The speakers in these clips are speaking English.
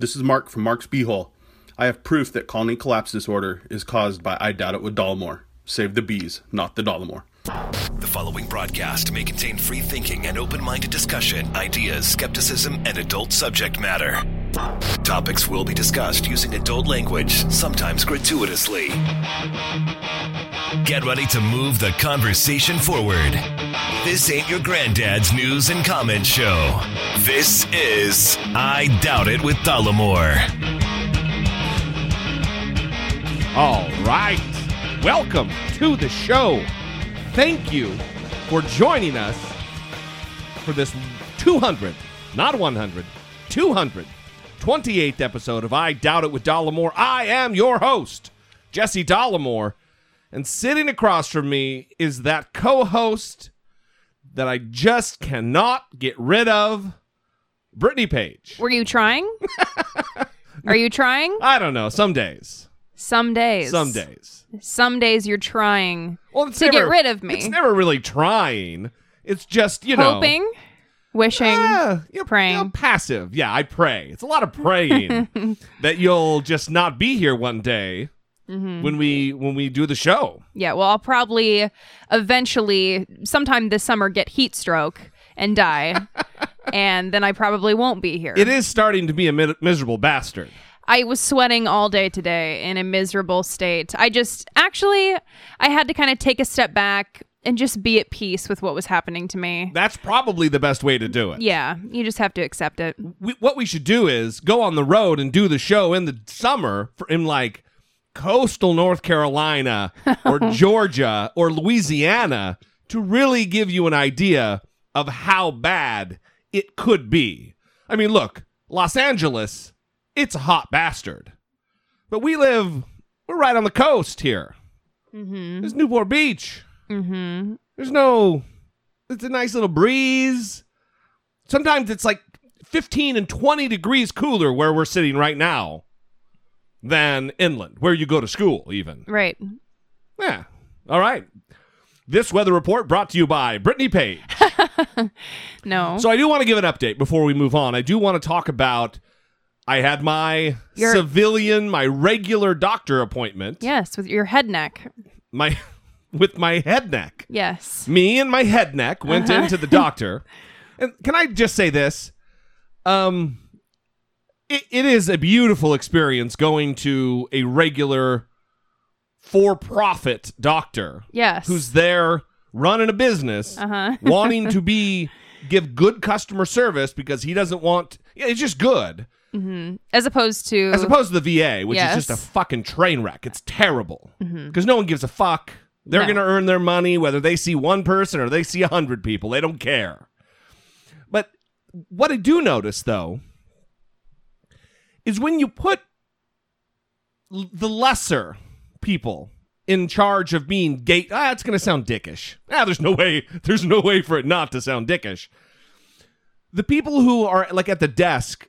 This is Mark from Mark's Beehole. I have proof that colony collapse disorder is caused by I doubt it with Dollemore. Save the bees, not the Dollemore. The following broadcast may contain free thinking and open minded discussion, ideas, skepticism, and adult subject matter. Topics will be discussed using adult language, sometimes gratuitously. Get ready to move the conversation forward. This ain't your granddad's news and comment show. This is I Doubt It with Dollemore. All right. Welcome to the show. Thank you for joining us for this 200, not 100, 200, 28th episode of I Doubt It with Dollemore. I am your host, Jesse Dollemore, and sitting across from me is that co host that I just cannot get rid of, Brittany Page. Were you trying? Are you trying? I don't know, some days. Some days. Some days. Some days you're trying Well, to never, get rid of me. It's never really trying. It's just, you know. Hoping, wishing, Yeah, you're, praying. you know, passive. Yeah, I pray. It's a lot of praying that you'll just not be here one day Mm-hmm. when we when we do the show. Yeah, well, I'll probably eventually, sometime this summer, get heat stroke and die. and then I probably won't be here. It is starting to be a mi- miserable bastard. I was sweating all day today in a miserable state. I just, actually, I had to kind of take a step back and just be at peace with what was happening to me. That's probably the best way to do it. Yeah, you just have to accept it. We, what we should do is go on the road and do the show in the summer for, in like coastal North Carolina or Georgia or Louisiana to really give you an idea of how bad it could be. I mean, look, Los Angeles, it's a hot bastard. But we live, we're right on the coast here. Mm-hmm. There's Newport Beach. Mm-hmm. There's no, it's a nice little breeze. Sometimes it's like 15 and 20 degrees cooler where we're sitting right now than inland, where you go to school, even. Right. Yeah. All right. This weather report brought to you by Brittany Page. No. So I do want to give an update before we move on. I do want to talk about I had my Your- civilian, my regular doctor appointment. yes, with your head neck. My with my head neck. Yes. Me and my head neck went Uh-huh. into the doctor. and can I just say this? Um it, it is a beautiful experience going to a regular for-profit doctor Yes. who's there running a business, Uh-huh. wanting to be give good customer service because he doesn't want. Yeah, it's just good as opposed to as opposed to the VA, which Yes. is just a fucking train wreck. It's terrible because no one gives a fuck. They're No. going to earn their money whether they see one person or they see a hundred people. They don't care. But what I do notice though is when you put l- the lesser people in charge of being gate ah it's going to sound dickish ah there's no way there's no way for it not to sound dickish the people who are like at the desk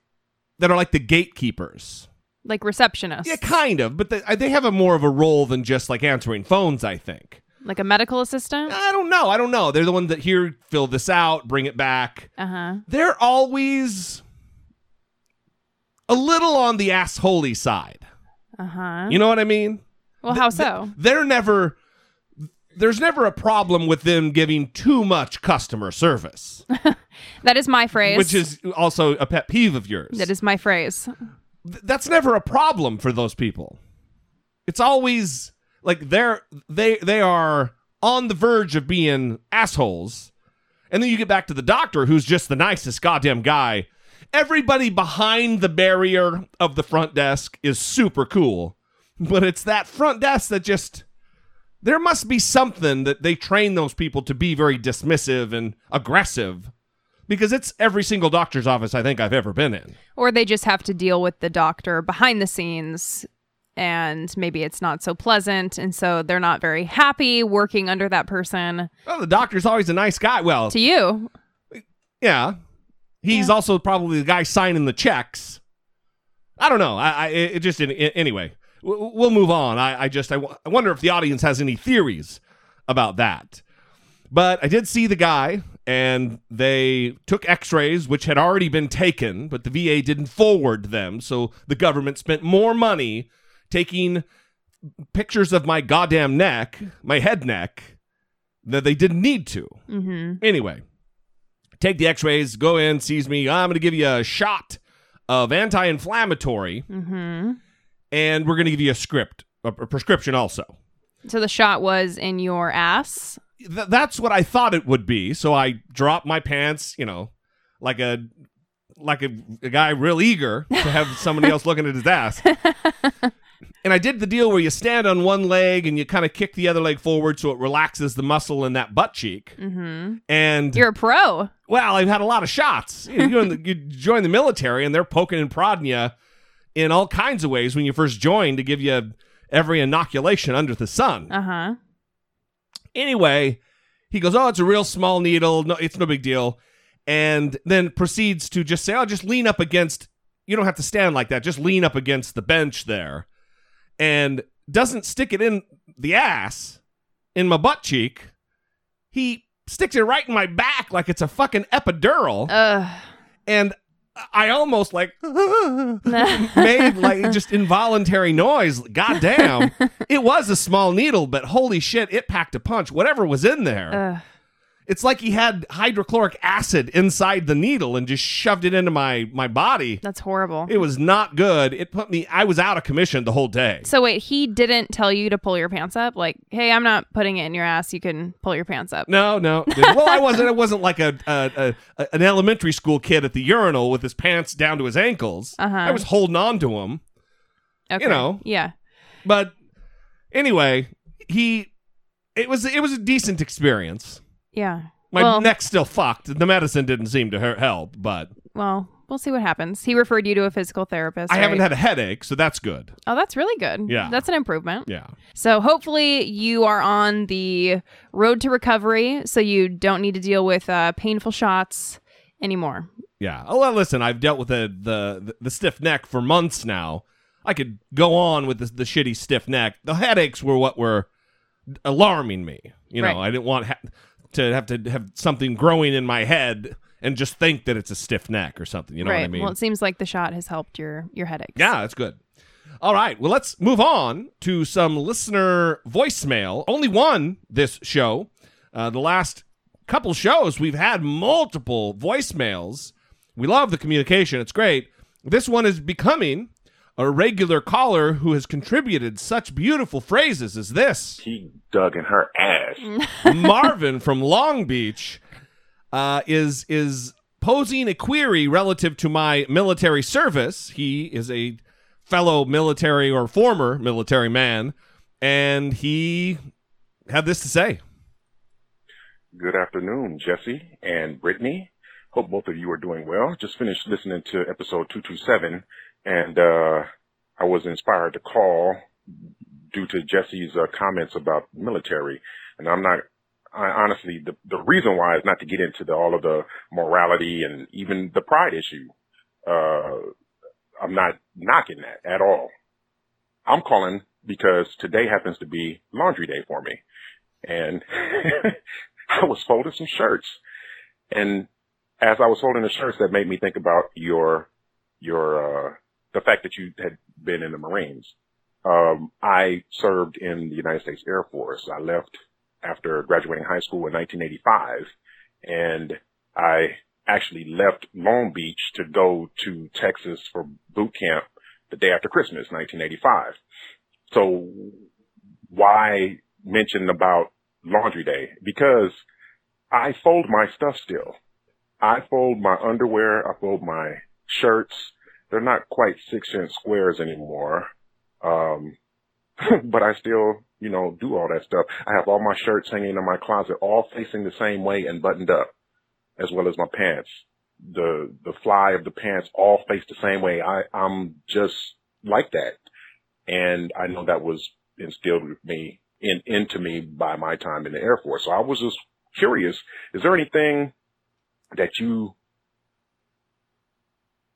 that are like the gatekeepers like receptionists. yeah kind of but they, they have a more of a role than just like answering phones i think like a medical assistant. i don't know i don't know they're the ones that here fill this out bring it back Uh-huh. they're always a little on the assholey side Uh-huh. you know what i mean well, how so? they're never there's never a problem with them giving too much customer service that is my phrase. which is also a pet peeve of yours that is my phrase. Th- that's never a problem for those people it's always like they're they they are on the verge of being assholes and then you get back to the doctor who's just the nicest goddamn guy everybody behind the barrier of the front desk is super cool but it's that front desk that just there must be something that they train those people to be very dismissive and aggressive because it's every single doctor's office I think I've ever been in. Or they just have to deal with the doctor behind the scenes and maybe it's not so pleasant and so they're not very happy working under that person. Well, the doctor's always a nice guy. Well, To you. yeah, he's also probably the guy signing the checks. I don't know. I, I it just anyway. We'll move on. I, I just I, w- I wonder if the audience has any theories about that. But I did see the guy and they took x-rays which had already been taken but the va didn't forward them so the government spent more money taking pictures of my goddamn neck my head neck that they didn't need to Mm-hmm. anyway take the x-rays go in sees me i'm going to give you a shot of anti-inflammatory Mm-hmm. and we're going to give you a script a, a prescription also So the shot was in your ass. Th- that's what I thought it would be. So I dropped my pants, you know, like a like a, a guy real eager to have somebody else looking at his ass. and I did the deal where you stand on one leg and you kind of kick the other leg forward so it relaxes the muscle in that butt cheek. Mm-hmm. And You're a pro. Well, I've had a lot of shots. You, know, you, you join the military and they're poking and prodding you in all kinds of ways when you first join to give you every inoculation under the sun. Uh huh. Anyway, he goes, "Oh, it's a real small needle. No, it's no big deal." And then proceeds to just say, "Oh, just lean up against. You don't have to stand like that. Just lean up against the bench there." And doesn't stick it in the ass in my butt cheek. He sticks it right in my back like it's a fucking epidural. Ugh. and I almost like made like just involuntary noise. God damn. it was a small needle, but holy shit, it packed a punch. Whatever was in there. Ugh. It's like he had hydrochloric acid inside the needle and just shoved it into my my body. That's horrible. It was not good. It put me I was out of commission the whole day. so wait, he didn't tell you to pull your pants up? Like, hey, I'm not putting it in your ass. You can pull your pants up. No, no. Well, I wasn't. I wasn't like a, a, a an elementary school kid at the urinal with his pants down to his ankles. Uh-huh. I was holding on to him. Okay. You know. Yeah. But anyway, he it was it was a decent experience. Yeah. My well, neck's still fucked. The medicine didn't seem to he- help, but well, we'll see what happens. He referred you to a physical therapist. I haven't had a headache, so that's good. Oh, that's really good. Yeah. That's an improvement. Yeah. So hopefully you are on the road to recovery so you don't need to deal with uh, painful shots anymore. Yeah. Oh, well, listen, I've dealt with the, the the stiff neck for months now. I could go on with the, the shitty stiff neck. The headaches were what were alarming me. You know, Right. I didn't want ha- to have to have something growing in my head and just think that it's a stiff neck or something. You know right. what I mean? Well, it seems like the shot has helped your your headaches. Yeah, that's good. All right. Well, let's move on to some listener voicemail. Only one this show. Uh, the last couple shows, we've had multiple voicemails. We love the communication, it's great. This one is becoming a regular caller who has contributed such beautiful phrases as this. he dug in her ass. Marvin from Long Beach uh, is is posing a query relative to my military service. He is a fellow military or former military man, and he had this to say. Good afternoon, Jesse and Brittany. Hope both of you are doing well. Just finished listening to episode 227 and, uh, I was inspired to call due to Jesse's uh, comments about military. And I'm not, I honestly, the, the reason why is not to get into the, all of the morality and even the pride issue. Uh, I'm not knocking that at all. I'm calling because today happens to be laundry day for me. And I was folding some shirts. And as I was folding the shirts, that made me think about your, your, uh, the fact that you had been in the Marines. Um, I served in the United States Air Force. I left after graduating high school in 1985 and I actually left Long Beach to go to Texas for boot camp the day after Christmas, 1985. So why mention about laundry day? Because I fold my stuff still. I fold my underwear. I fold my shirts. They're not quite six inch squares anymore. Um, but I still, you know, do all that stuff. I have all my shirts hanging in my closet, all facing the same way and buttoned up, as well as my pants. The, the fly of the pants all face the same way. I, I'm just like that. And I know that was instilled with me in, into me by my time in the Air Force. So I was just curious. Is there anything that you,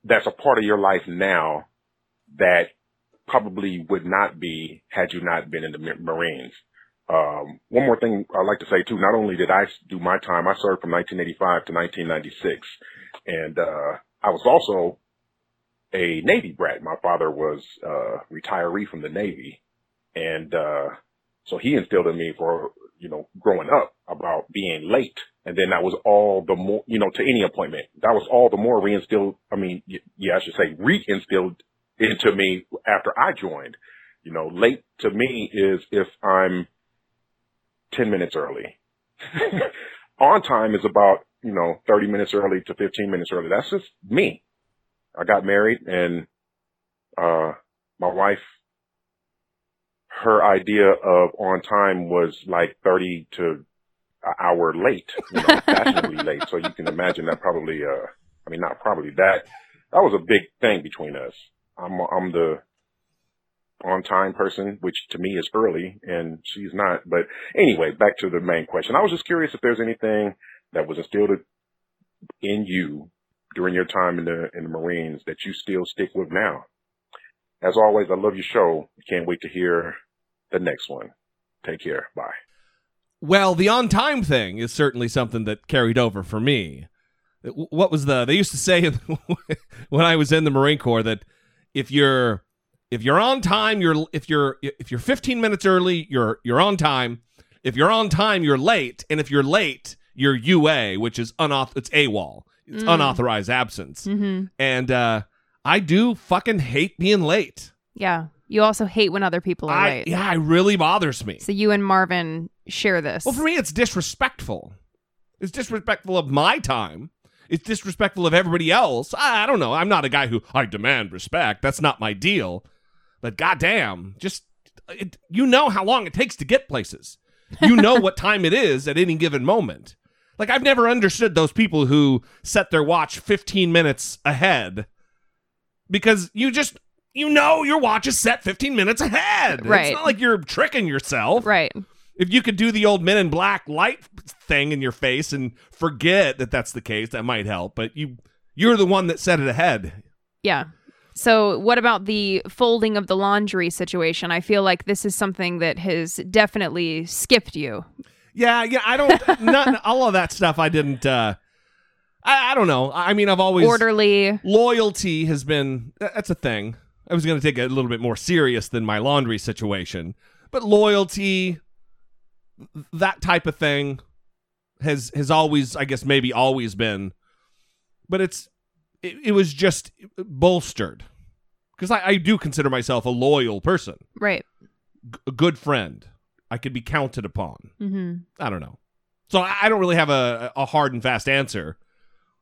that's a part of your life now that probably would not be had you not been in the Marines? Um, one more thing I'd like to say too. Not only did I do my time, I served from 1985 to 1996, and uh, I was also a Navy brat. My father was uh, retiree from the Navy, and uh, so he instilled in me for you know growing up about being late, and then that was all the more you know to any appointment. That was all the more reinstilled. I mean, yeah, I should say reinstilled into me after I joined. You know, late to me is if I'm 10 minutes early. On time is about, you know, 30 minutes early to 15 minutes early. That's just me. I got married and, uh, my wife, her idea of on time was like 30 to an hour late, you know, fashionably late. So you can imagine that probably, uh, I mean, not probably that, that was a big thing between us. I'm, I'm the, on time person, which to me is early and she's not. But anyway, back to the main question. I was just curious if there's anything that was instilled in you during your time in the in the Marines that you still stick with now. As always, I love your show. Can't wait to hear the next one. Take care. Bye. Well, the on time thing is certainly something that carried over for me. What was the they used to say when I was in the Marine Corps that if you're if you're on time, you're if you're if you're 15 minutes early, you're you're on time. If you're on time, you're late, and if you're late, you're UA, which is unauth it's AWOL. It's Mm. unauthorized absence. Mm-hmm. And uh I do fucking hate being late. Yeah. You also hate when other people are I late. yeah, it really bothers me. So you and Marvin share this. Well, for me, it's disrespectful. It's disrespectful of my time. It's disrespectful of everybody else. I, I don't know. I'm not a guy who I demand respect. That's not my deal. But goddamn, just it, you know how long it takes to get places. You know what time it is at any given moment. Like I've never understood those people who set their watch 15 minutes ahead because you just you know your watch is set 15 minutes ahead. Right. It's not like you're tricking yourself right. If you could do the old men in black light thing in your face and forget that that's the case that might help but you you're the one that set it ahead Yeah. So, what about the folding of the laundry situation? I feel like this is something that has definitely skipped you. yeah yeah i don't not all of that stuff i didn't uh i, I don't know i mean i've always Orderly. loyalty has been that's a thing i was going to take it a little bit more serious than my laundry situation but loyalty that type of thing has has always i guess maybe always been but it's it, it was just bolstered because I, I do consider myself a loyal person Right. g- a good friend i could be counted upon Mm-hmm. i don't know so i, I don't really have a, a hard and fast answer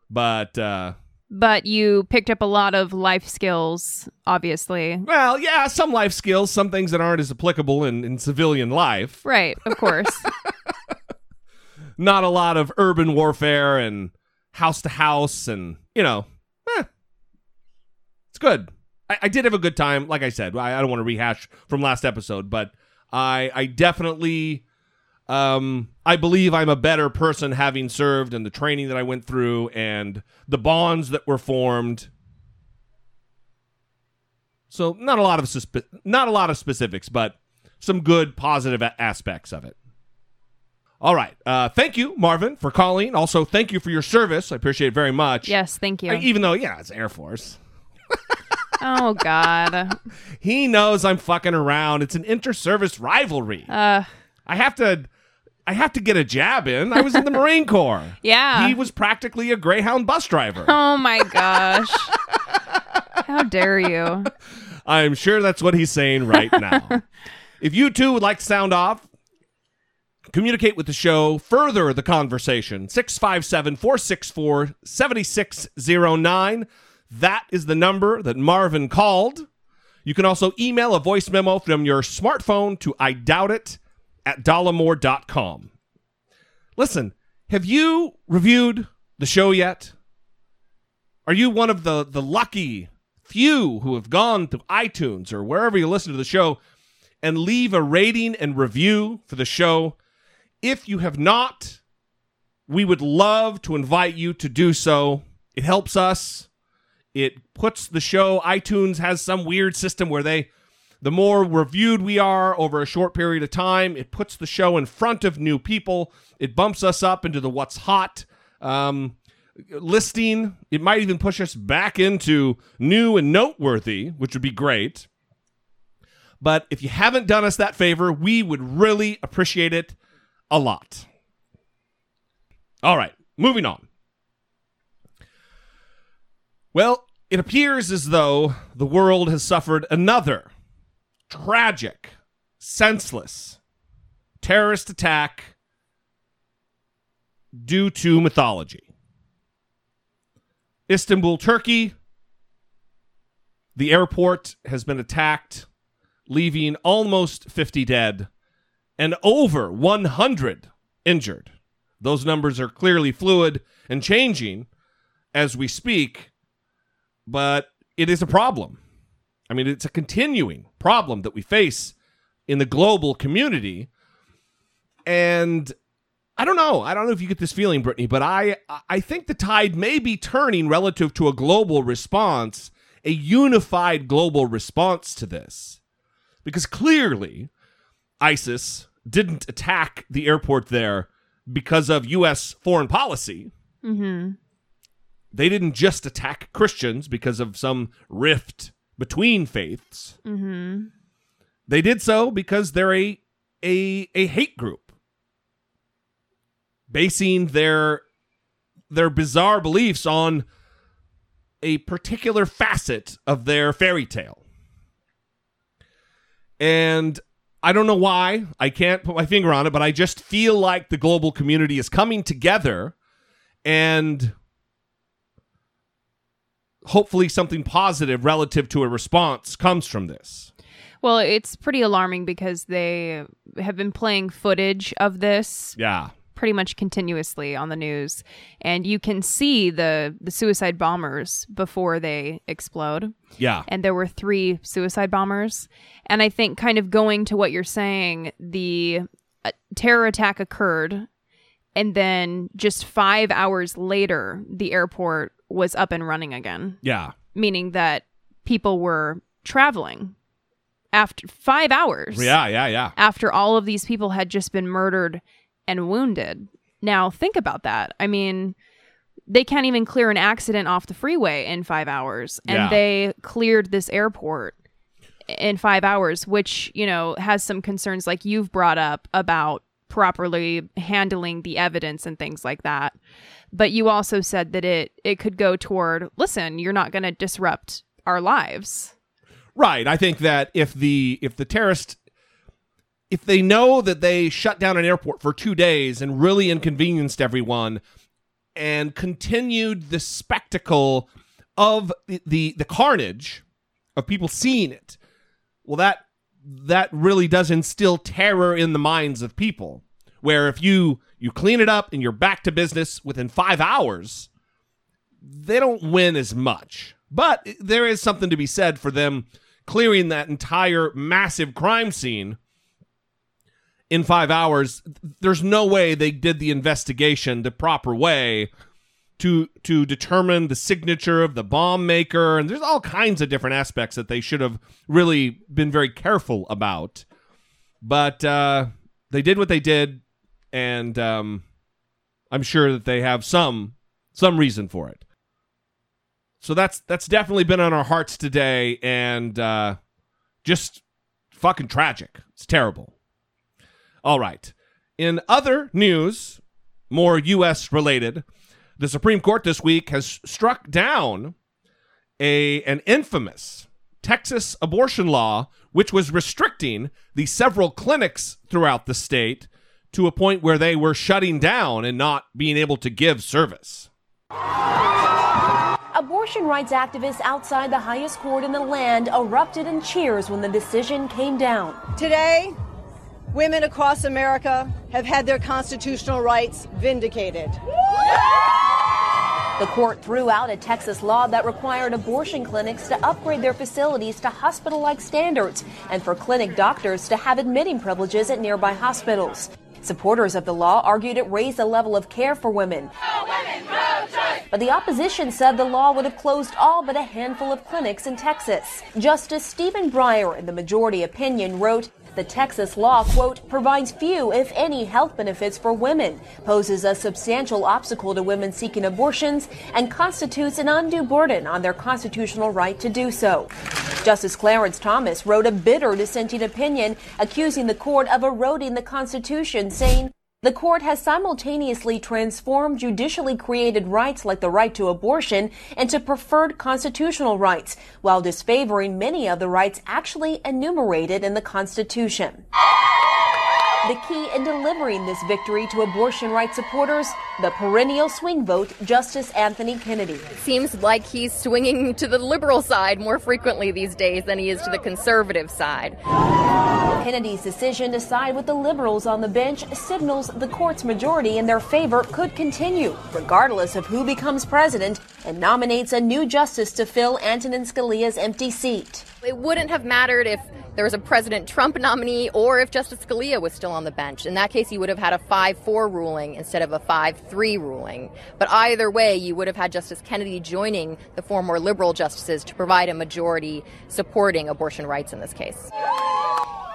but uh But you picked up a lot of life skills, obviously. Well, yeah, some life skills, some things that aren't as applicable in, in civilian life. Right. Of course. Not a lot of urban warfare and house to house, and, you know, eh, it's good. I, I did have a good time. Like I said, I, I don't want to rehash from last episode, but I, I definitely. Um, I believe I'm a better person having served and the training that I went through and the bonds that were formed. So not a lot of suspe- not a lot of specifics, but some good positive a- aspects of it. All right. Uh, thank you, Marvin, for calling. Also, thank you for your service. I appreciate it very much. yes. Thank you. I- even though, yeah, it's Air Force. oh, God. He knows I'm fucking around. It's an inter-service rivalry. Uh, I have to I have to get a jab in. I was in the Marine Corps. yeah. He was practically a Greyhound bus driver. oh, my gosh. How dare you? I'm sure that's what he's saying right now. if you too would like to sound off, communicate with the show, further the conversation, 657 464 7609. That is the number that Marvin called. You can also email a voice memo from your smartphone to I doubt it at dollemore.com. Listen, have you reviewed the show yet? Are you one of the, the lucky few who have gone to iTunes or wherever you listen to the show and leave a rating and review for the show? If you have not, we would love to invite you to do so. It helps us. It puts the show iTunes has some weird system where they The more reviewed we are over a short period of time, it puts the show in front of new people. It bumps us up into the what's hot um, listing. It might even push us back into new and noteworthy, which would be great. But if you haven't done us that favor, we would really appreciate it a lot. All right, moving on. Well, it appears as though the world has suffered another tragic, senseless terrorist attack due to mythology. Istanbul, Turkey, the airport has been attacked, leaving almost 50 dead and over 100 injured. Those numbers are clearly fluid and changing as we speak, but it is a problem. I mean, it's a continuing problem that we face in the global community. And I don't know. I don't know if you get this feeling, Brittany, but I I think the tide may be turning relative to a global response, a unified global response to this. Because clearly, ISIS didn't attack the airport there because of U.S. foreign policy. Mm-hmm. They didn't just attack Christians because of some rift between faiths. Mm-hmm. They did so because they're a a, a hate group, basing their their bizarre beliefs on a particular facet of their fairy tale. And I don't know why. I can't put my finger on it, but I just feel like the global community is coming together and hopefully something positive relative to a response comes from this. Well, it's pretty alarming because they have been playing footage of this Yeah. pretty much continuously on the news, and you can see the the suicide bombers before they explode. Yeah. and there were three suicide bombers. And I think, kind of going to what you're saying, the uh, terror attack occurred, and then just five hours later, the airport was up and running again, Yeah. meaning that people were traveling after five hours Yeah, yeah, yeah. after all of these people had just been murdered and wounded. Now, think about that. I mean, they can't even clear an accident off the freeway in five hours, and Yeah. they cleared this airport in five hours, which, you know, has some concerns like you've brought up about properly handling the evidence and things like that. But you also said that it it could go toward, listen, you're not going to disrupt our lives. Right. I think that if the if the terrorist if they know that they shut down an airport for 2 days and really inconvenienced everyone and continued the spectacle of the the, the carnage of people seeing it. Well that that really does instill terror in the minds of people where if you you clean it up and you're back to business within 5 hours they don't win as much. But there is something to be said for them clearing that entire massive crime scene in five hours. There's no way they did the investigation the proper way to to determine the signature of the bomb maker, and there's all kinds of different aspects that they should have really been very careful about. But uh, they did what they did, and um, I'm sure that they have some some reason for it. So that's that's definitely been on our hearts today, and uh, just fucking tragic. It's terrible. All right. In other news, more U.S. related, the Supreme Court this week has struck down a an infamous Texas abortion law, which was restricting the several clinics throughout the state to a point where they were shutting down and not being able to give service. Abortion rights activists outside the highest court in the land erupted in cheers when the decision came down. Today, women across America have had their constitutional rights vindicated. The court threw out a Texas law that required abortion clinics to upgrade their facilities to hospital like standards and for clinic doctors to have admitting privileges at nearby hospitals. Supporters of the law argued it raised the level of care for women. But the opposition said the law would have closed all but a handful of clinics in Texas. Justice Stephen Breyer, in the majority opinion, wrote, the Texas law, quote, provides few, if any, health benefits for women, poses a substantial obstacle to women seeking abortions, and constitutes an undue burden on their constitutional right to do so. Justice Clarence Thomas wrote a bitter dissenting opinion accusing the court of eroding the Constitution, saying, the court has simultaneously transformed judicially created rights like the right to abortion into preferred constitutional rights, while disfavoring many of the rights actually enumerated in the Constitution. The key in delivering this victory to abortion rights supporters, the perennial swing vote, Justice Anthony Kennedy. Seems like he's swinging to the liberal side more frequently these days than he is to the conservative side. Kennedy's decision to side with the liberals on the bench signals the court's majority in their favor could continue, regardless of who becomes president, and nominates a new justice to fill Antonin Scalia's empty seat. It wouldn't have mattered if there was a President Trump nominee or if Justice Scalia was still on the bench. In that case, you would have had a 5 4 ruling instead of a 5 3 ruling. But either way, you would have had Justice Kennedy joining the four more liberal justices to provide a majority supporting abortion rights in this case.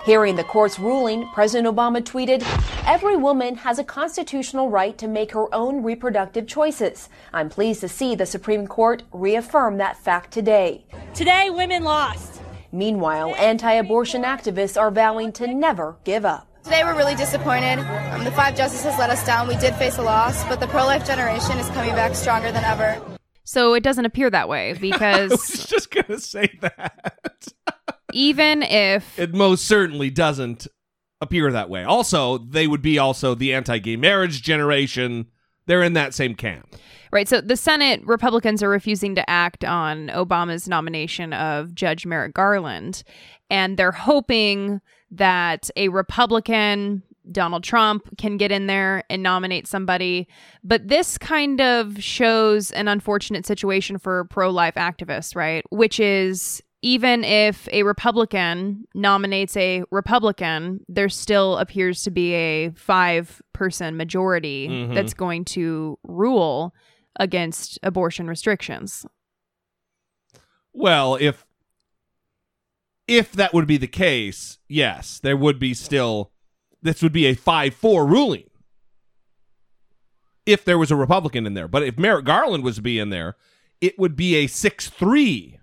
Hearing the court's ruling, President Obama tweeted, Every woman has a constitutional right to make her own reproductive choices. I'm pleased to see the Supreme Court reaffirm that fact today. Today, women lost. Meanwhile, anti abortion activists are vowing to never give up. Today we're really disappointed. Um, the five justices let us down. We did face a loss, but the pro life generation is coming back stronger than ever. So it doesn't appear that way because I was just going to say that. even if it most certainly doesn't appear that way. Also, they would be also the anti-gay marriage generation. They're in that same camp. Right. So the Senate Republicans are refusing to act on Obama's nomination of Judge Merrick Garland. And they're hoping that a Republican, Donald Trump, can get in there and nominate somebody. But this kind of shows an unfortunate situation for pro life activists, right? Which is even if a Republican nominates a Republican, there still appears to be a five person majority Mhm. that's going to rule against abortion restrictions. Well, if if that would be the case, yes, there would be still this would be a 5-4 ruling. If there was a Republican in there, but if Merrick Garland was to be in there, it would be a 6-3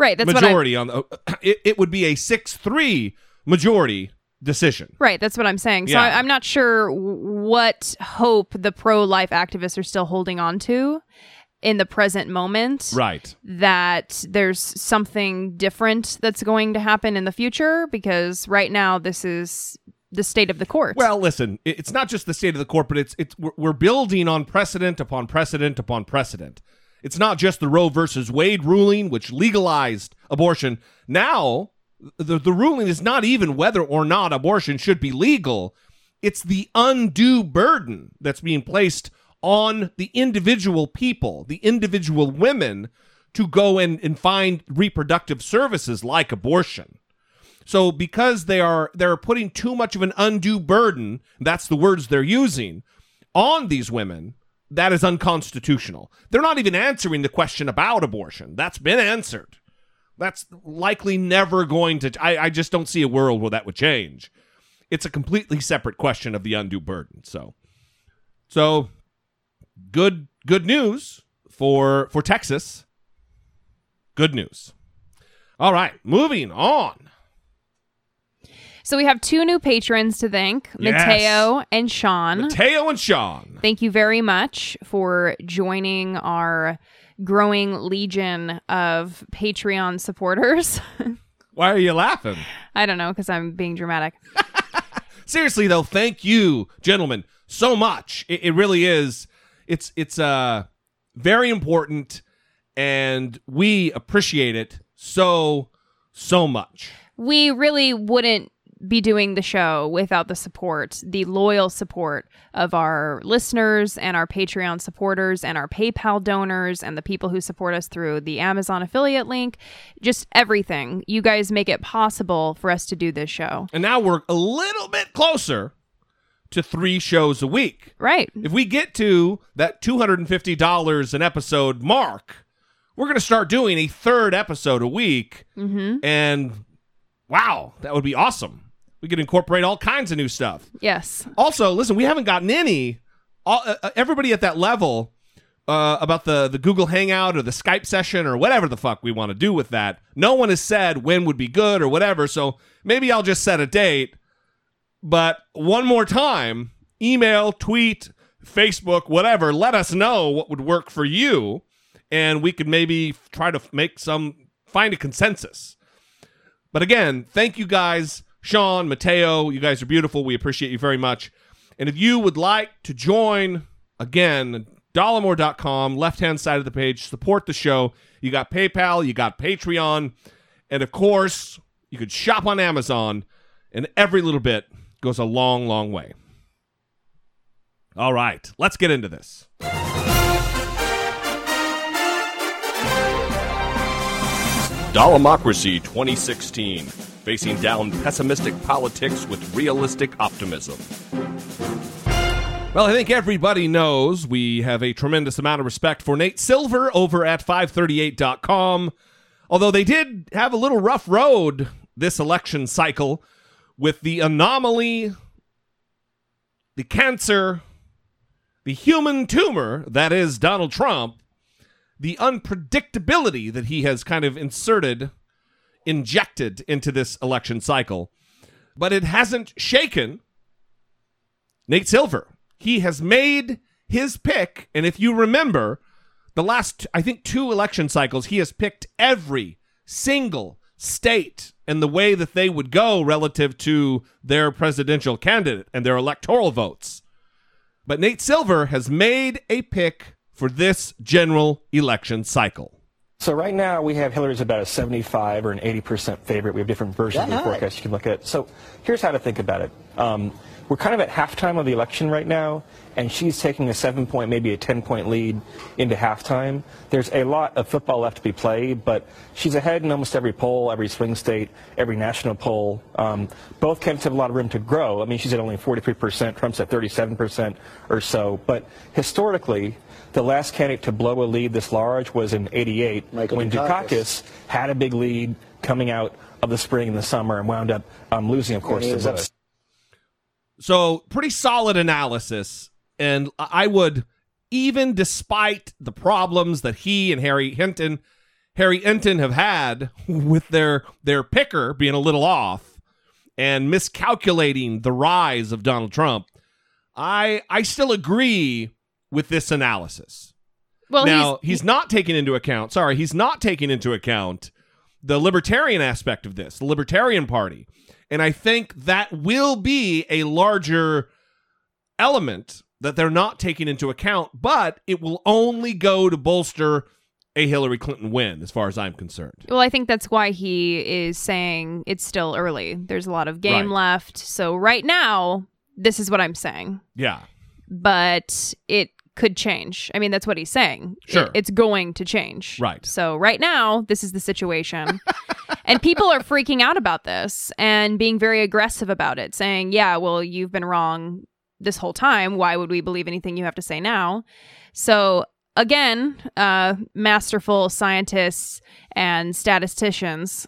Right. That's what majority on the it, it would be a 6-3 majority decision. Right, that's what I'm saying. So Yeah. I, I'm not sure what hope the pro life activists are still holding on to in the present moment. Right. That there's something different that's going to happen in the future because right now this is the state of the court. Well, listen, it- it's not just the state of the court, but it's it's we're- we're building on precedent upon precedent upon precedent. It's not just the Roe versus Wade ruling, which legalized abortion. Now, the the ruling is not even whether or not abortion should be legal. It's the undue burden that's being placed on the individual people, the individual women, to go and, and find reproductive services like abortion. So because they are they're putting too much of an undue burden, that's the words they're using, on these women, that is unconstitutional. They're not even answering the question about abortion. That's been answered. That's likely never going to I, I just don't see a world where that would change. It's a completely separate question of the undue burden. So so good good news for for Texas. Good news. All right, moving on. So we have two new patrons to thank, Yes. Mateo and Sean. Mateo and Sean. Thank you very much for joining our growing legion of Patreon supporters. Why are you laughing? I don't know because I'm being dramatic. Seriously though, thank you, gentlemen, so much. It, it really is. It's it's uh very important, and we appreciate it so so much. we really wouldn't be doing the show without the support, the loyal support of our listeners and our Patreon supporters and our PayPal donors and the people who support us through the Amazon affiliate link. Just everything. You guys make it possible for us to do this show. And now we're a little bit closer to three shows a week. Right. If we get to that $250 an episode mark, we're going to start doing a third episode a week. Mm-hmm. And wow, that would be awesome. We could incorporate all kinds of new stuff. Yes. Also, listen, we haven't gotten any. All, uh, uh, everybody at that level uh, about the the Google Hangout or the Skype session or whatever the fuck we want to do with that. No one has said when would be good or whatever. So maybe I'll just set a date. But one more time, email, tweet, Facebook, whatever. Let us know what would work for you, and we could maybe try to make some find a consensus. But again, thank you guys, Sean, Mateo. You guys are beautiful. We appreciate you very much. And if you would like to join, again, dollemore.com, left hand side of the page, support the show. You got PayPal, you got Patreon, and of course, you could shop on Amazon, and every little bit goes a long, long way. All right, let's get into this. Dollemocracy 2016, facing down pessimistic politics with realistic optimism. Well, I think everybody knows we have a tremendous amount of respect for Nate Silver over at 538.com. Although they did have a little rough road this election cycle with the anomaly, the cancer, the human tumor that is Donald Trump, the unpredictability that he has kind of inserted, injected into this election cycle. But it hasn't shaken Nate Silver. He has made his pick. And if you remember, the last, I think, two election cycles, he has picked every single state and the way that they would go relative to their presidential candidate and their electoral votes. But Nate Silver has made a pick for this general election cycle. So right now we have Hillary's about a 75 or an 80% favorite. We have different versions Yeah, of the forecast you can look at. So here's how to think about it. Um, we're kind of at halftime of the election right now, and she's taking a seven point, maybe a 10 point lead into halftime. There's a lot of football left to be played, but she's ahead in almost every poll, every swing state, every national poll. Um, both candidates have a lot of room to grow. I mean, she's at only 43%, Trump's at 37% or so. But historically, the last candidate to blow a lead this large was in 88 Michael when Dukakis. Dukakis had a big lead coming out of the spring and the summer and wound up um, losing, of course, he to Bush. So, pretty solid analysis. And I would, even despite the problems that he and Harry Enten, Harry Enten have had with their their picker being a little off and miscalculating the rise of Donald Trump, I I still agree with this analysis. Well, now he's, he's not taking into account. Sorry, he's not taking into account the libertarian aspect of this, the Libertarian Party, and I think that will be a larger element that they're not taking into account. But it will only go to bolster a Hillary Clinton win, as far as I'm concerned. Well, I think that's why he is saying it's still early. There's a lot of game Right. left. So right now, this is what I'm saying. Yeah, But it could change. I mean, that's what he's saying. It- Sure. it's going to change. Right. So right now, this is the situation. and people are freaking out about this and being very aggressive about it, saying, yeah, well, you've been wrong this whole time. Why would we believe anything you have to say now? So again, uh, masterful scientists and statisticians,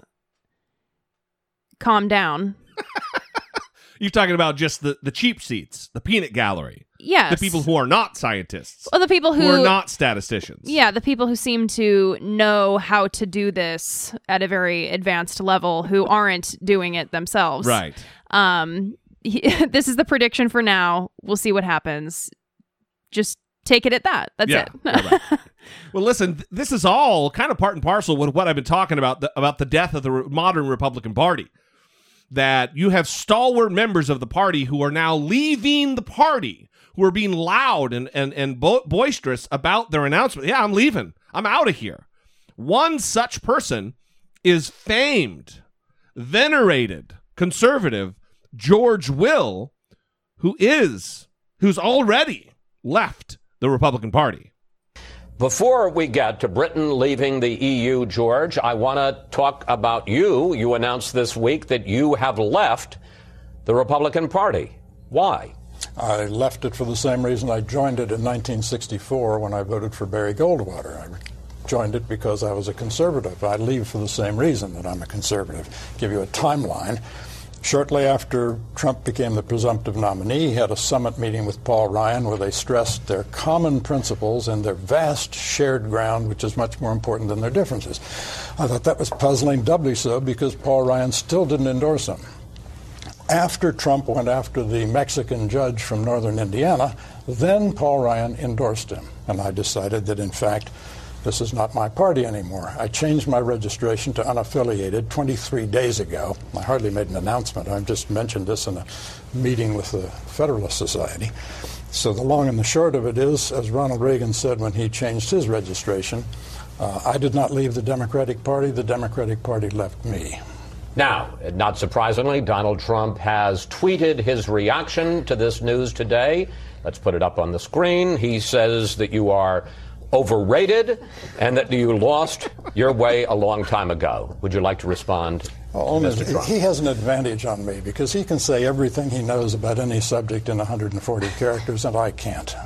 calm down. you're talking about just the the cheap seats, the peanut gallery, Yes. the people who are not scientists, well, the people who, who, are not statisticians. Yeah, the people who seem to know how to do this at a very advanced level who aren't doing it themselves. right. Um this is the prediction for now. We'll see what happens. Just take it at that. That's Yeah, it. right. Well, listen, th- this is all kind of part and parcel with what I've been talking about the, about the death of the re- modern Republican Party. That you have stalwart members of the party who are now leaving the party, who are being loud and and and bo- boisterous about their announcement. Yeah, I'm leaving. I'm out of here. One such person is famed, venerated conservative George Will, who is who's already left the Republican Party. Before we get to Britain leaving the EU, George, I want to talk about you. You announced this week that you have left the Republican Party. Why? I left it for the same reason I joined it in 1964 when I voted for Barry Goldwater. I joined it because I was a conservative. I leave for the same reason that I'm a conservative. Give you a timeline. Shortly after Trump became the presumptive nominee, he had a summit meeting with Paul Ryan where they stressed their common principles and their vast shared ground, which is much more important than their differences. I thought that was puzzling, doubly so because Paul Ryan still didn't endorse him. After Trump went after the Mexican judge from northern Indiana, then Paul Ryan endorsed him. And I decided that, in fact, this is not my party anymore. I changed my registration to unaffiliated 23 days ago. I hardly made an announcement. I just mentioned this in a meeting with the Federalist Society. So the long and the short of it is, as Ronald Reagan said when he changed his registration, uh, I did not leave the Democratic Party. The Democratic Party left me. Now, not surprisingly, Donald Trump has tweeted his reaction to this news today. Let's put it up on the screen. He says that you are overrated and that you lost your way a long time ago. Would you like to respond? Oh, well, Mr. Trump? He has an advantage on me because he can say everything he knows about any subject in 140 characters, and I can't.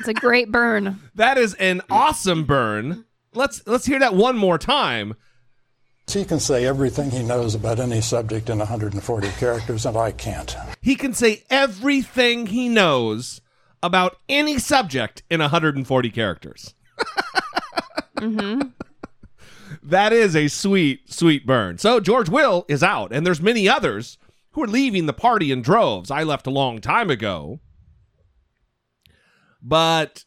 It's a great burn. That is an awesome burn. Let's let's hear that one more time. He can say everything he knows about any subject in 140 characters, and I can't. He can say everything he knows about any subject in 140 characters. mm-hmm. That is a sweet, sweet burn. So George Will is out, and there's many others who are leaving the party in droves. I left a long time ago. But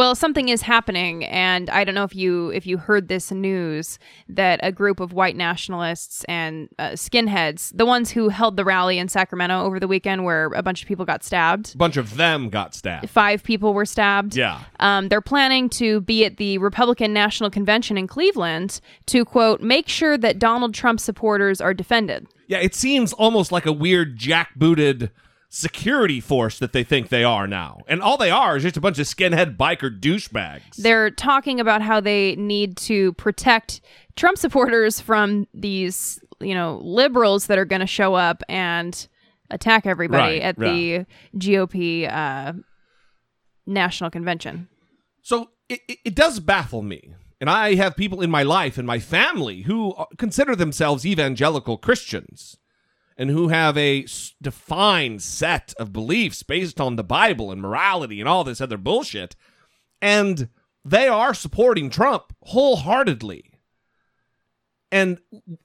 well, something is happening, and I don't know if you if you heard this news that a group of white nationalists and uh, skinheads, the ones who held the rally in Sacramento over the weekend, where a bunch of people got stabbed. A bunch of them got stabbed. Five people were stabbed. Yeah. Um, they're planning to be at the Republican National Convention in Cleveland to quote make sure that Donald Trump supporters are defended. Yeah, it seems almost like a weird jackbooted security force that they think they are now. And all they are is just a bunch of skinhead biker douchebags. They're talking about how they need to protect Trump supporters from these, you know, liberals that are going to show up and attack everybody Right, at the GOP uh, national convention. So it, it, it does baffle me. And I have people in my life and my family who uh, consider themselves evangelical Christians and who have a defined set of beliefs based on the Bible and morality and all this other bullshit. And they are supporting Trump wholeheartedly. And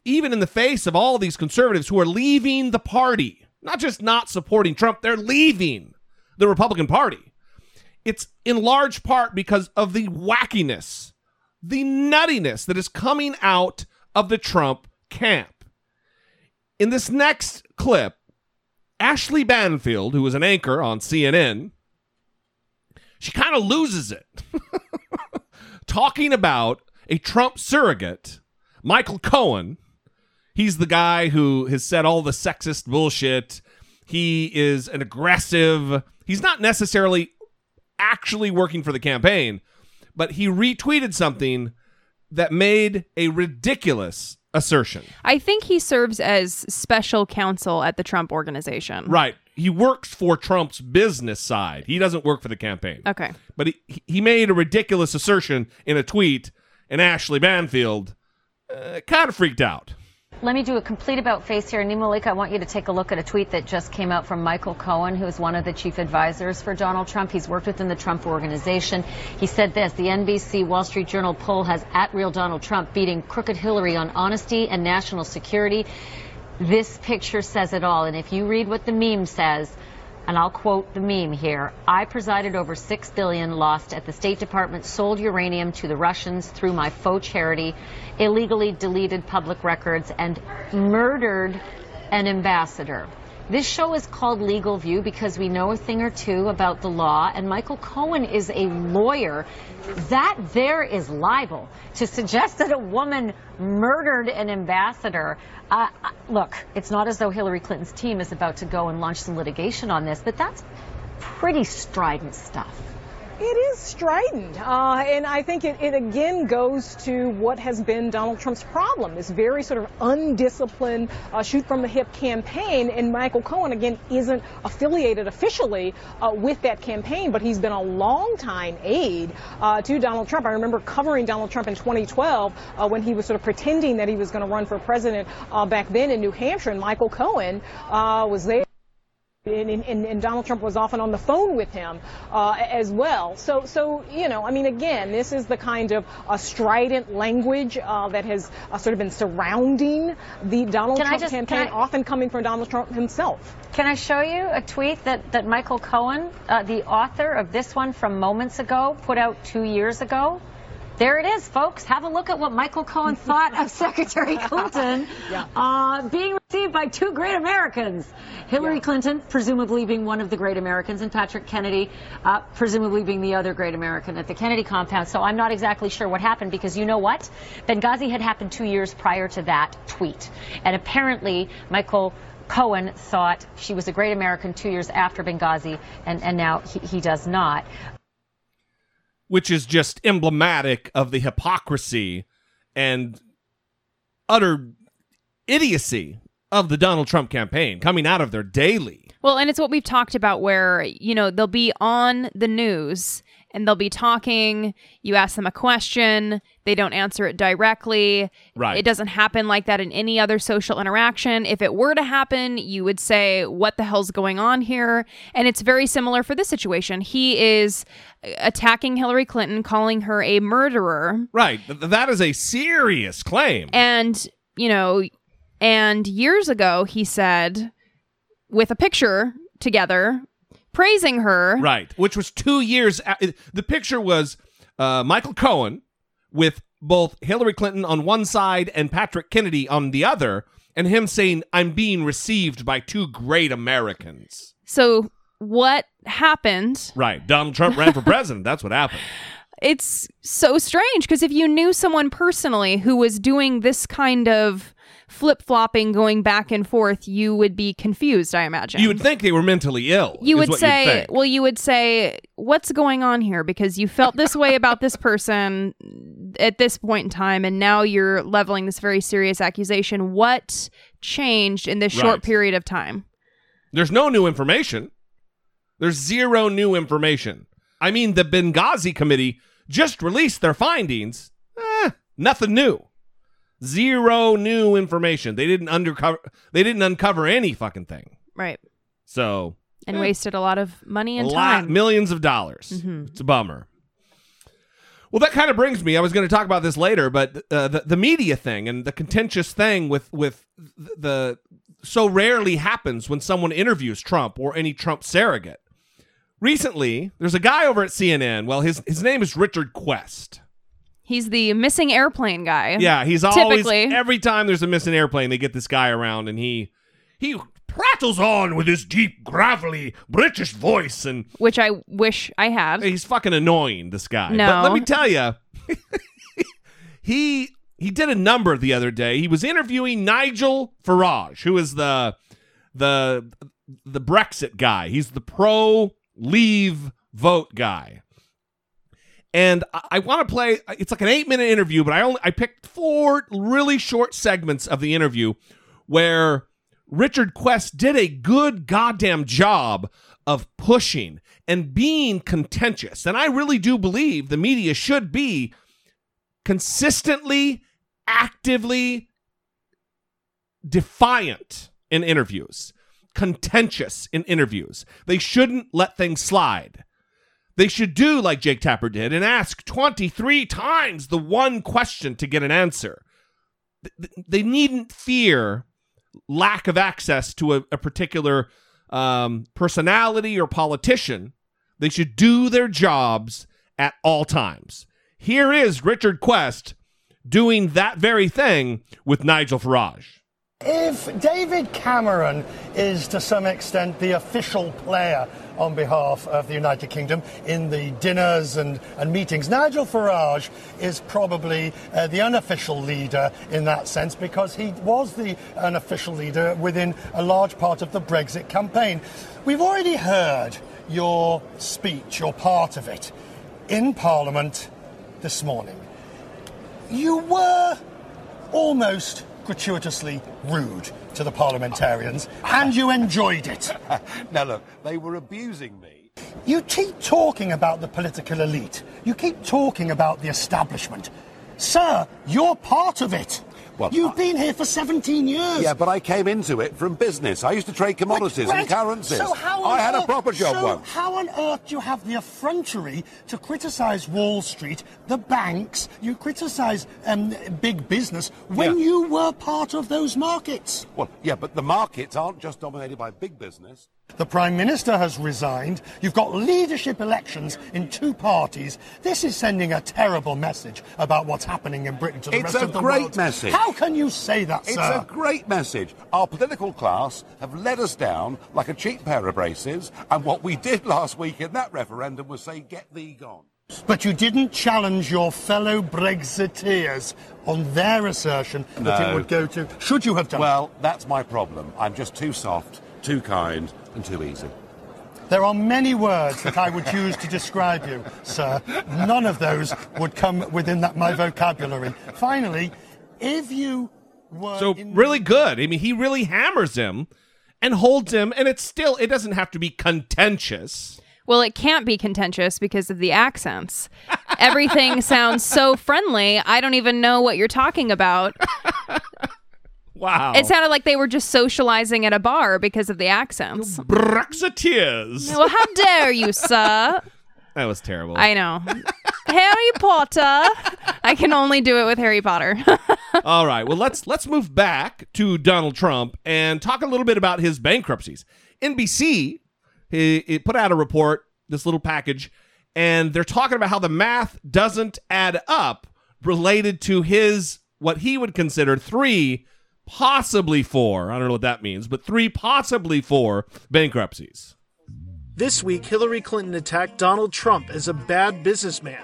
even in the face of all these conservatives who are leaving the party, not just not supporting Trump, they're leaving the Republican Party. It's in large part because of the wackiness, the nuttiness that is coming out of the Trump camp. In this next clip, Ashleigh Banfield, who was an anchor on CNN, she kind of loses it talking about a Trump surrogate, Michael Cohen. He's the guy who has said all the sexist bullshit. He is an aggressive, he's not necessarily actually working for the campaign, but he retweeted something that made a ridiculous assertion. I think he serves as special counsel at the Trump organization. Right. He works for Trump's business side. He doesn't work for the campaign. Okay. But he, he made a ridiculous assertion in a tweet, and Ashleigh Banfield uh, kind of freaked out. Let me do a complete about face here. Nia-Malika, I want you to take a look at a tweet that just came out from Michael Cohen, who is one of the chief advisors for Donald Trump. He's worked within the Trump organization. He said this The NBC Wall Street Journal poll has at real Donald Trump beating crooked Hillary on honesty and national security. This picture says it all. And if you read what the meme says, and I'll quote the meme here. I presided over 6 billion lost at the State Department, sold uranium to the Russians through my faux charity, illegally deleted public records and murdered an ambassador. This show is called Legal View because we know a thing or two about the law, and Michael Cohen is a lawyer. That there is libel. To suggest that a woman murdered an ambassador, uh, uh, look, it's not as though Hillary Clinton's team is about to go and launch some litigation on this, but that's pretty strident stuff. It is strident. Uh, and I think it, it again goes to what has been Donald Trump's problem this very sort of undisciplined, uh, shoot from the hip campaign. And Michael Cohen, again, isn't affiliated officially uh, with that campaign, but he's been a long-time aide uh, to Donald Trump. I remember covering Donald Trump in 2012 uh, when he was sort of pretending that he was going to run for president uh, back then in New Hampshire, and Michael Cohen was there. And, and, and, Donald Trump was often on the phone with him uh, as well. So, so you know, I mean, again, this is the kind of uh, strident language uh, that has uh, sort of been surrounding the Donald can Trump just, campaign, I, often coming from Donald Trump himself. Can I show you a tweet that, that Michael Cohen, uh, the author of this one from moments ago, put out two years ago? There it is, folks. Have a look at what Michael Cohen thought of Secretary Clinton yeah. uh, being received by two great Americans. Hillary yeah. Clinton, presumably being one of the great Americans, and Patrick Kennedy, uh, presumably being the other great American at the Kennedy compound. So I'm not exactly sure what happened because you know what? Benghazi had happened two years prior to that tweet. And apparently, Michael Cohen thought she was a great American two years after Benghazi, and, and now he, he does not which is just emblematic of the hypocrisy and utter idiocy of the Donald Trump campaign coming out of their daily. Well, and it's what we've talked about where, you know, they'll be on the news and they'll be talking. You ask them a question, they don't answer it directly. Right. It doesn't happen like that in any other social interaction. If it were to happen, you would say, What the hell's going on here? And it's very similar for this situation. He is attacking Hillary Clinton, calling her a murderer. Right. that is a serious claim. And, you know, and years ago, he said, with a picture together praising her. Right, which was two years. the picture was uh, Michael Cohen with both Hillary Clinton on one side and Patrick Kennedy on the other, and him saying, I'm being received by two great Americans. So, what happened? Right. Donald Trump ran for president. That's what happened. It's so strange because if you knew someone personally who was doing this kind of flip flopping, going back and forth, you would be confused, I imagine. You would think they were mentally ill. You would say, well, you would say, what's going on here? Because you felt this way about this person at this point in time, and now you're leveling this very serious accusation. What changed in this short period of time? There's no new information. There's zero new information. I mean, the Benghazi committee just released their findings. Eh, nothing new. Zero new information. They didn't undercover. They didn't uncover any fucking thing. Right. So and eh, wasted a lot of money and a time. Lot, millions of dollars. Mm-hmm. It's a bummer. Well, that kind of brings me. I was going to talk about this later, but uh, the the media thing and the contentious thing with with the so rarely happens when someone interviews Trump or any Trump surrogate. Recently, there's a guy over at CNN. Well, his his name is Richard Quest. He's the missing airplane guy. Yeah, he's always typically. every time there's a missing airplane, they get this guy around and he he prattles on with his deep, gravelly British voice and which I wish I had. He's fucking annoying, this guy. No. But let me tell you, he he did a number the other day. He was interviewing Nigel Farage, who is the the the Brexit guy. He's the pro leave vote guy and I, I want to play. It's like an eight minute interview, but I only I picked four really short segments of the interview where Richard Quest did a good goddamn job of pushing and being contentious. And I really do believe the media should be consistently, actively defiant in interviews, contentious in interviews. They shouldn't let things slide. They should do like Jake Tapper did and ask 23 times the one question to get an answer. They needn't fear lack of access to a, a particular um, personality or politician. They should do their jobs at all times. Here is Richard Quest doing that very thing with Nigel Farage. If David Cameron is to some extent the official player on behalf of the United Kingdom in the dinners and, and meetings, Nigel Farage is probably uh, the unofficial leader in that sense because he was the unofficial leader within a large part of the Brexit campaign. We've already heard your speech, your part of it, in Parliament this morning. You were almost gratuitously rude to the parliamentarians, and you enjoyed it. now, look, they were abusing me. You keep talking about the political elite. You keep talking about the establishment. Sir, you're part of it. Well, You've I- been here for 17 years. Yeah, but I came into it from business. I used to trade commodities Right, and currencies. So how on I had a earth- proper job so once. How on earth do you have the effrontery to criticise Wall Street, the banks, you criticise um, big business when Yeah. you were part of those markets? Well, yeah, but the markets aren't just dominated by big business. The Prime Minister has resigned. You've got leadership elections in two parties. This is sending a terrible message about what's happening in Britain to the It's rest of the world. It's a great message. How can you say that, It's sir? a great message. Our political class have let us down like a cheap pair of braces, and what we did last week in that referendum was say, get thee gone. But you didn't challenge your fellow Brexiteers on their assertion that it would go to. Should you have done? Well, that's my problem. I'm just too soft, too kind, and too easy. There are many words that I would use to describe you, sir. None of those would come within that my vocabulary. Finally, if you were So really good. I mean, he really hammers him and holds him, and it's still it doesn't have to be contentious. Well, it can't be contentious because of the accents. Everything sounds so friendly. I don't even know what you're talking about. Wow. It sounded like they were just socializing at a bar because of the accents. Brexiteers. Well, how dare you, sir? That was terrible. I know. Harry Potter. I can only do it with Harry Potter. All right. Well, let's let's move back to Donald Trump and talk a little bit about his bankruptcies. NBC he, he put out a report, this little package, and they're talking about how the math doesn't add up related to his what he would consider three, possibly four. I don't know what that means, but three, possibly four bankruptcies. This week, Hillary Clinton attacked Donald Trump as a bad businessman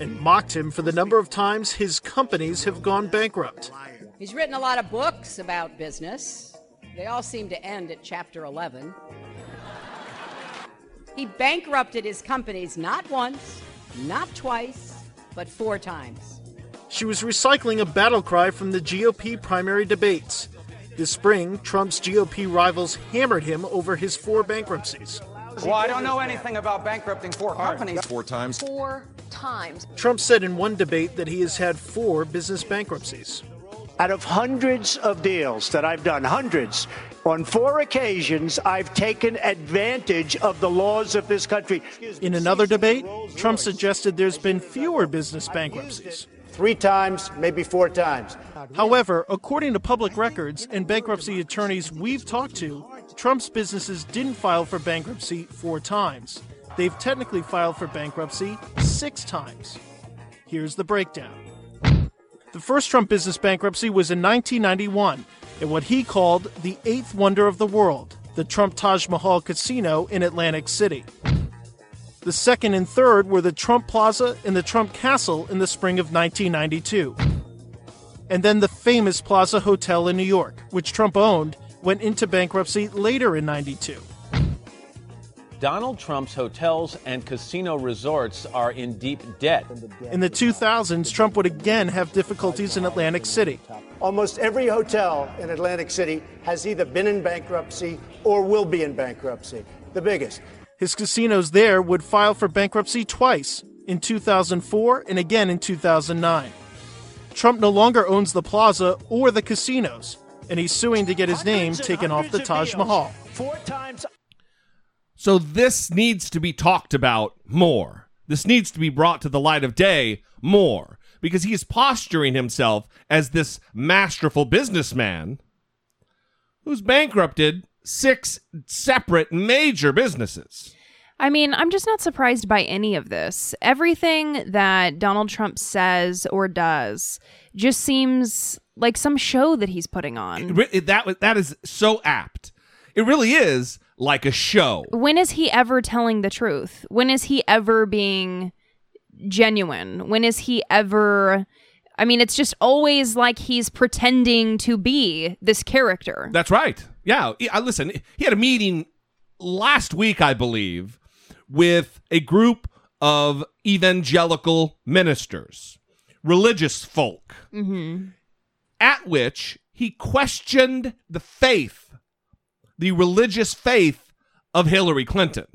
and mocked him for the number of times his companies have gone bankrupt. He's written a lot of books about business. They all seem to end at chapter 11. He bankrupted his companies not once, not twice, but four times. She was recycling a battle cry from the GOP primary debates. This spring, Trump's GOP rivals hammered him over his four bankruptcies. Well, I don't know anything about bankrupting four companies. Four times. Four times. Trump said in one debate that he has had four business bankruptcies. Out of hundreds of deals that I've done, hundreds, on four occasions, I've taken advantage of the laws of this country. In another debate, Trump suggested there's been fewer business bankruptcies. Three times, maybe four times. However, according to public records and bankruptcy attorneys we've talked to, Trump's businesses didn't file for bankruptcy four times. They've technically filed for bankruptcy six times. Here's the breakdown. The first Trump business bankruptcy was in 1991 at what he called the eighth wonder of the world, the Trump Taj Mahal Casino in Atlantic City. The second and third were the Trump Plaza and the Trump Castle in the spring of 1992. And then the famous Plaza Hotel in New York, which Trump owned, went into bankruptcy later in 92. Donald Trump's hotels and casino resorts are in deep debt. In the 2000s, Trump would again have difficulties in Atlantic City. Almost every hotel in Atlantic City has either been in bankruptcy or will be in bankruptcy. The biggest. His casinos there would file for bankruptcy twice in 2004 and again in 2009. Trump no longer owns the plaza or the casinos, and he's suing to get his name taken off the Taj Mahal. Four times. So this needs to be talked about more. This needs to be brought to the light of day more because he is posturing himself as this masterful businessman who's bankrupted six separate major businesses. I mean, I'm just not surprised by any of this. Everything that Donald Trump says or does just seems like some show that he's putting on. It it- that that is so apt. It really is like a show. When is he ever telling the truth? When is he ever being genuine? When is he ever I mean, it's just always like he's pretending to be this character. That's right. Yeah. I listen. He had a meeting last week, I believe, with a group of evangelical ministers, religious folk, Mm-hmm. at which he questioned the faith, the religious faith of Hillary Clinton.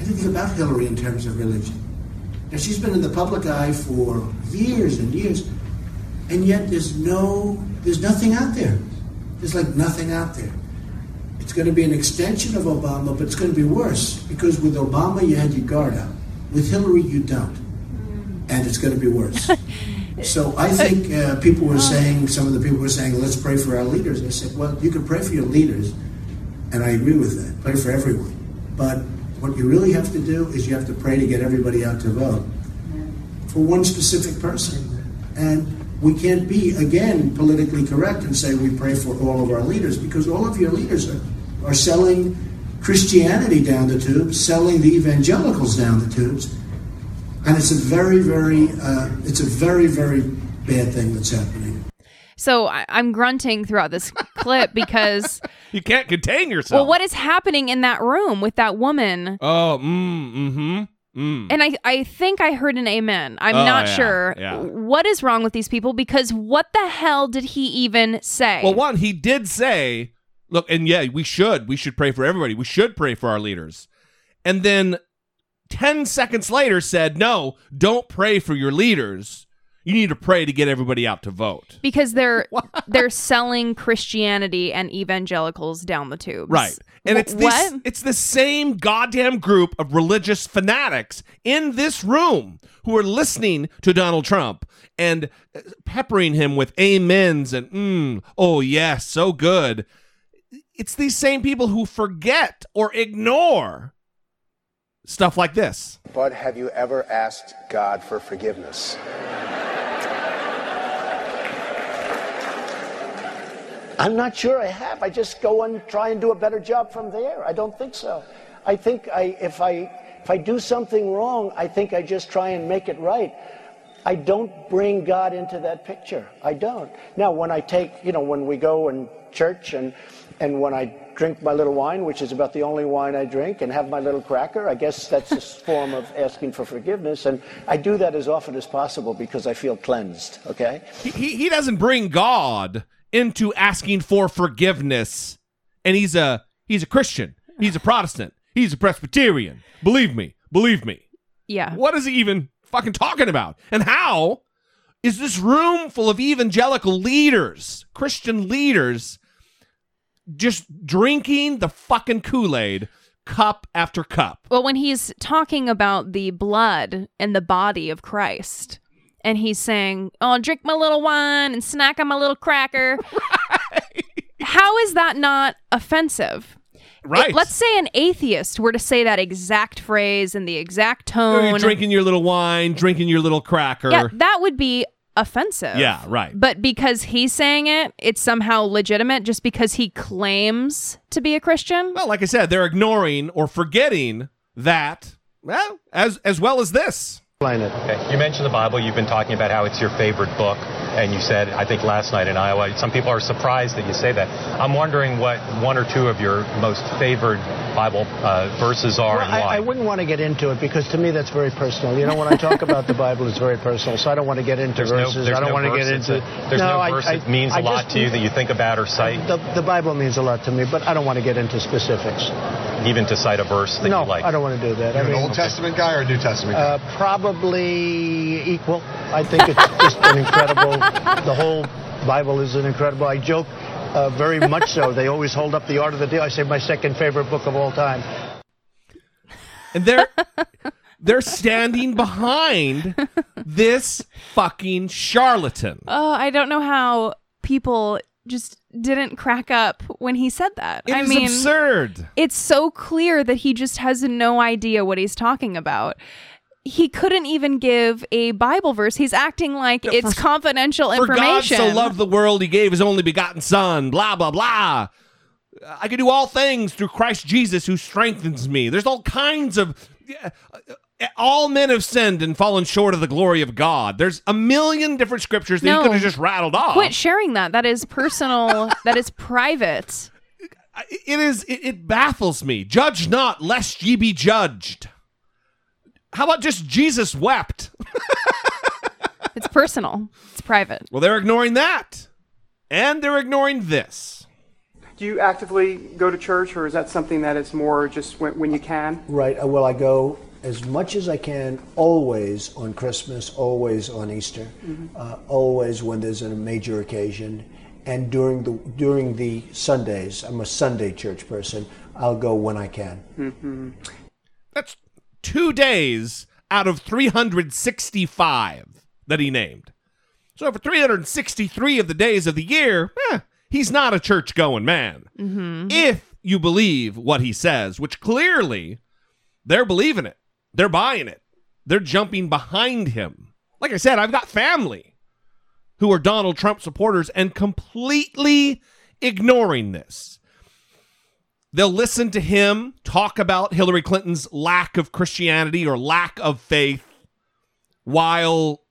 anything about Hillary in terms of religion. Now, she's been in the public eye for years and years, and yet there's no, there's nothing out there. There's like nothing out there. It's going to be an extension of Obama, but it's going to be worse because with Obama you had your guard up. With Hillary you don't, and it's going to be worse. so I think uh, people were saying, some of the people were saying, let's pray for our leaders. I said, well, you can pray for your leaders, and I agree with that. Pray for everyone. But what you really have to do is you have to pray to get everybody out to vote for one specific person. And we can't be, again, politically correct and say we pray for all of our leaders because all of your leaders are, are selling Christianity down the tubes, selling the evangelicals down the tubes. And it's a very, very, uh, it's a very, very bad thing that's happening. So I- I'm grunting throughout this clip because You can't contain yourself. well, what is happening in that room with that woman? Oh, mm, mm-hmm. Mm. And I, I think I heard an amen. I'm Oh, not yeah, sure yeah. what is wrong with these people because what the hell did he even say? Well, one, he did say, look, and yeah, we should. We should pray for everybody. We should pray for our leaders. And then 10 seconds later said, no, don't pray for your leaders. You need to pray to get everybody out to vote. because they're they're selling Christianity and evangelicals down the tubes. Right. And Wh- it's this, it's the same goddamn group of religious fanatics in this room who are listening to Donald Trump and uh, peppering him with amens and mm, oh yes, so good. It's these same people who forget or ignore stuff like this. But have you ever asked God for forgiveness? I'm not sure I have. I just go and try and do a better job from there. I don't think so. I think I, if I if I do something wrong, I think I just try and make it right. I don't bring God into that picture. I don't. Now, when I take, you know, when we go in church and and when I drink my little wine, which is about the only wine I drink, and have my little cracker, I guess that's a form of asking for forgiveness. And I do that as often as possible because I feel cleansed. Okay. He, he, he doesn't bring God into asking for forgiveness. And he's a he's a Christian. He's a Protestant. He's a Presbyterian. Believe me. Believe me. Yeah. What is he even fucking talking about? And how is this room full of evangelical leaders, Christian leaders, just drinking the fucking Kool Aid cup after cup? Well, when he's talking about the blood and the body of Christ, and he's saying, "Oh, drink my little wine and snack on my little cracker," how is that not offensive? Right. It- let's say an atheist were to say that exact phrase in the exact tone. You're drinking your little wine, drinking your little cracker. Yeah, that would be offensive. Yeah, right. But because he's saying it, it's somehow legitimate just because he claims to be a Christian. Well, like I said, they're ignoring or forgetting that, well, as as well as this. Okay. You mentioned the Bible. You've been talking about how it's your favorite book, and you said, I think last night in Iowa, some people are surprised that you say that. I'm wondering what one or two of your most favored Bible uh, verses are Well, and I, why. I wouldn't want to get into it because to me that's very personal. You know, when I talk about the Bible, it's very personal, so I don't want to get into there's verses. there's I don't no want to get into. a- there's no, I- verse I- that means I a lot just- to you that you think about or cite, The, the Bible means a lot to me, but I don't want to get into specifics. even to cite a verse that no, you like. I don't want to do that. You're I an mean, Old Testament guy or a New Testament guy? Uh, probably equal. I think it's just an incredible. The whole Bible is an incredible. I joke. Uh, very much so. They always hold up the art of the deal. I say my second favorite book of all time. And they're they're standing behind this fucking charlatan. Oh, I don't know how people just didn't crack up when he said that. It I is mean, absurd. It's so clear that he just has no idea what he's talking about. He couldn't even give a Bible verse. He's acting like it's confidential For God so loved the world, he gave his only begotten Son, blah, blah, blah. I can do all things through Christ Jesus who strengthens me. There's all kinds of. yeah, uh, All men have sinned and fallen short of the glory of God. There's a million different scriptures that No. you could have just rattled off. Quit sharing that. That is personal. that is private. It is. It, it baffles me. Judge not, lest ye be judged. How about just Jesus wept? It's personal. It's private. Well, they're ignoring that, and they're ignoring this. Do you actively go to church, or is that something that is more just when, when you can? Right. uh, Well, I go as much as I can, always on Christmas, always on Easter, Mhm. uh, always when there's a major occasion, and during the during the Sundays. I'm a Sunday church person. I'll go when I can. Mm-hmm. That's two days out of 365 that he named. So for 363 of the days of the year, eh, he's not a church going man. Mm-hmm. If you believe what he says, which clearly they're believing it, they're buying it, they're jumping behind him. Like I said, I've got family who are Donald Trump supporters and completely ignoring this. They'll listen to him talk about Hillary Clinton's lack of Christianity or lack of faith while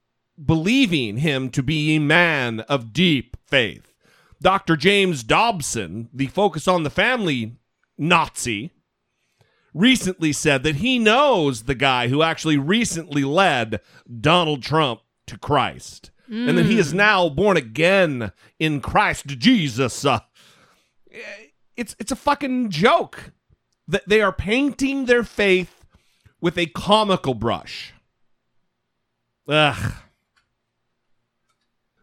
believing him to be a man of deep faith. Dr. James Dobson, the Focus on the Family Nazi, recently said that he knows the guy who actually recently led Donald Trump to Christ. And that he is Mm. now born again in Christ Jesus. Uh, it's it's a fucking joke that they are painting their faith with a comical brush. Ugh.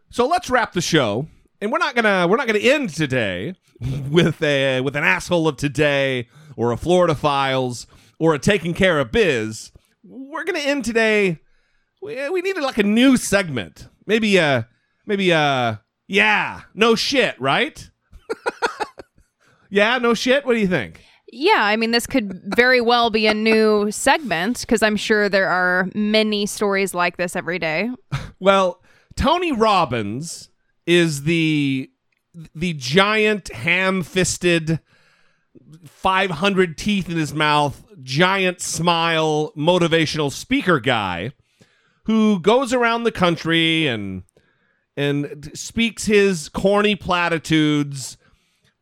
So let's wrap the show, and we're not gonna we're not gonna end today with a with an asshole of today or a Florida Files or a taking care of biz. We're gonna end today. We, we needed like a new segment, maybe uh maybe uh yeah no shit right. Yeah, no shit. What do you think? Yeah, I mean, this could very well be a new segment because I'm sure there are many stories like this every day. Well, Tony Robbins is the the giant ham-fisted 500 teeth in his mouth, giant smile, motivational speaker guy who goes around the country and and speaks his corny platitudes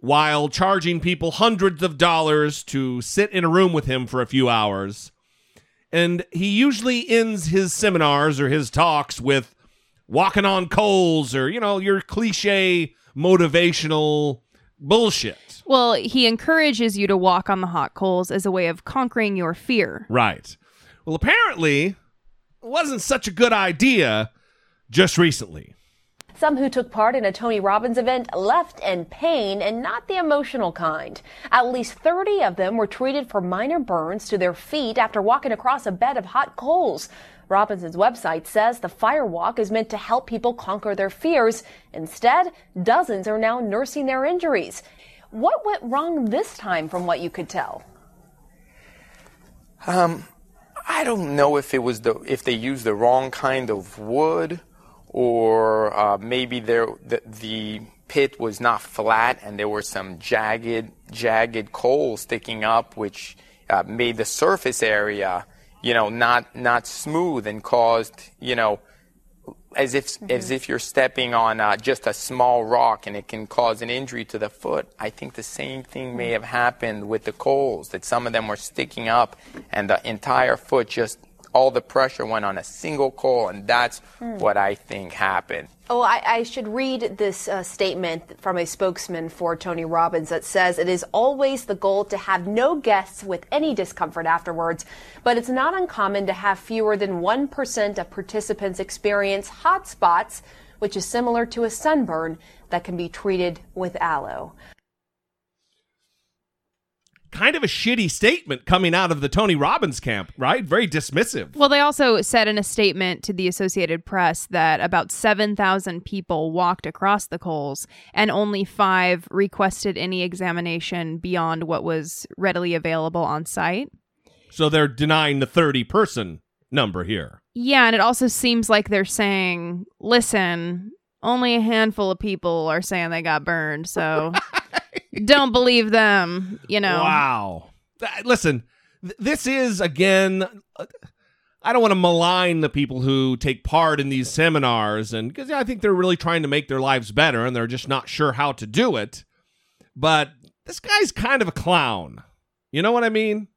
while charging people hundreds of dollars to sit in a room with him for a few hours. And he usually ends his seminars or his talks with walking on coals or, you know, your cliche motivational bullshit. Well, he encourages you to walk on the hot coals as a way of conquering your fear. Right. Well, apparently, it wasn't such a good idea just recently. Some who took part in a Tony Robbins event left in pain and not the emotional kind. At least 30 of them were treated for minor burns to their feet after walking across a bed of hot coals. Robinson's website says the fire walk is meant to help people conquer their fears. Instead, dozens are now nursing their injuries. What went wrong this time from what you could tell? Um, I don't know if it was the if they used the wrong kind of wood, or uh, maybe there the, the pit was not flat and there were some jagged jagged coals sticking up, which uh, made the surface area, you know, not not smooth and caused, you know, as if as if you're stepping on uh, just a small rock and it can cause an injury to the foot. I think the same thing may have happened with the coals that some of them were sticking up and the entire foot just all the pressure went on a single call, and that's Hmm. what I think happened. Oh, I, I should read this uh, statement from a spokesman for Tony Robbins that says it is always the goal to have no guests with any discomfort afterwards, but it's not uncommon to have fewer than 1% of participants experience hot spots, which is similar to a sunburn that can be treated with aloe. Kind of a shitty statement coming out of the Tony Robbins camp, right? Very dismissive. Well, they also said in a statement to the Associated Press that about 7,000 people walked across the coals and only five requested any examination beyond what was readily available on site. So they're denying the 30 person number here. Yeah, and it also seems like they're saying, listen, only a handful of people are saying they got burned, so don't believe them, you know. Wow. Listen, this is again. uh, I don't want to malign the people who take part in these seminars, and because I think they're really trying to make their lives better, and they're just not sure how to do it. But this guy's kind of a clown. You know what I mean?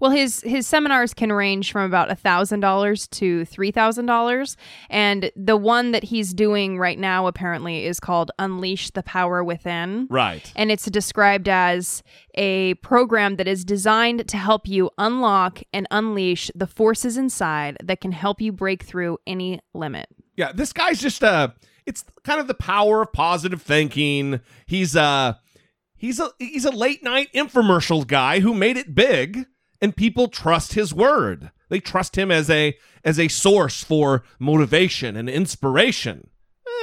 Well, his his seminars can range from about thousand dollars to three thousand dollars, and the one that he's doing right now apparently is called "Unleash the Power Within." Right. and it's described as a program that is designed to help you unlock and unleash the forces inside that can help you break through any limit. Yeah, this guy's just uh it's kind of the power of positive thinking. He's uh he's a he's a late night infomercial guy who made it big and people trust his word. They trust him as a as a source for motivation and inspiration.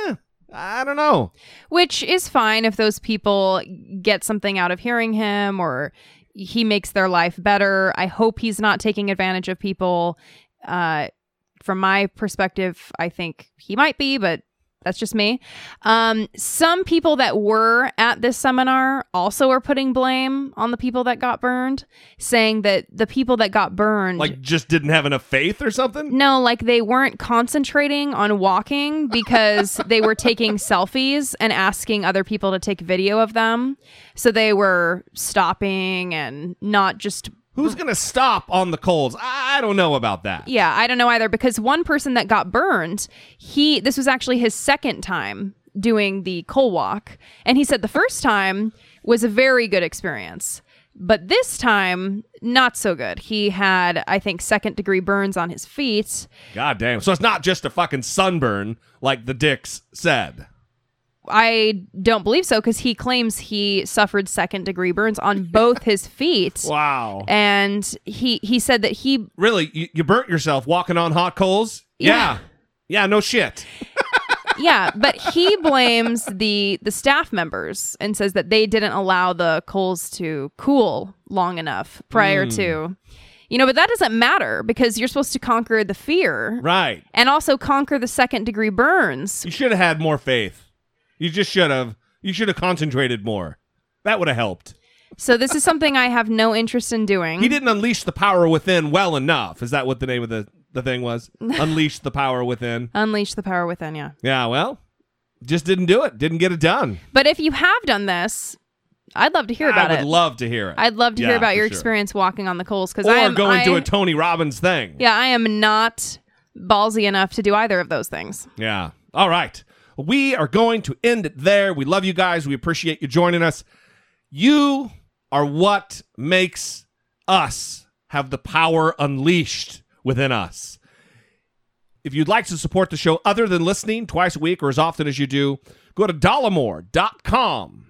Eh, I don't know. Which is fine if those people get something out of hearing him or he makes their life better. I hope he's not taking advantage of people. Uh, from my perspective, I think he might be, but that's just me. Um, some people that were at this seminar also are putting blame on the people that got burned, saying that the people that got burned Like just didn't have enough faith or something? no, like they weren't concentrating on walking because they were taking selfies and asking other people to take video of them. So they were stopping and not just. Who's going to stop on the coals? I don't know about that. Yeah, I don't know either because one person that got burned, he this was actually his second time doing the coal walk, and he said the first time was a very good experience. But this time, not so good. He had, I think, second degree burns on his feet. God damn. So it's not just a fucking sunburn like the dicks said. I don't believe so because he claims he suffered second degree burns on both his feet. Wow. And he he said that he Really? You, you burnt yourself walking on hot coals? Yeah. Yeah, no shit. yeah, but he blames the the staff members and says that they didn't allow the coals to cool long enough prior Mm. to you know, but that doesn't matter because you're supposed to conquer the fear. Right. And also conquer the second degree burns. You should have had more faith. You just should have. You should have concentrated more. That would have helped. So this is something I have no interest in doing. He didn't unleash the power within well enough. Is that what the name of the, the thing was? unleash the power within. Unleash the power within, yeah. Yeah, well, just didn't do it. Didn't get it done. But if you have done this, I'd love to hear about it. I would it. love to hear it. I'd love to Yeah, hear about your sure. experience walking on the coals because I am going to a Tony Robbins thing. Yeah, I am not ballsy enough to do either of those things. Yeah. All right. We are going to end it there. We love you guys. We appreciate you joining us. You are what makes us have the power unleashed within us. If you'd like to support the show other than listening twice a week or as often as you do, go to dollemore.com.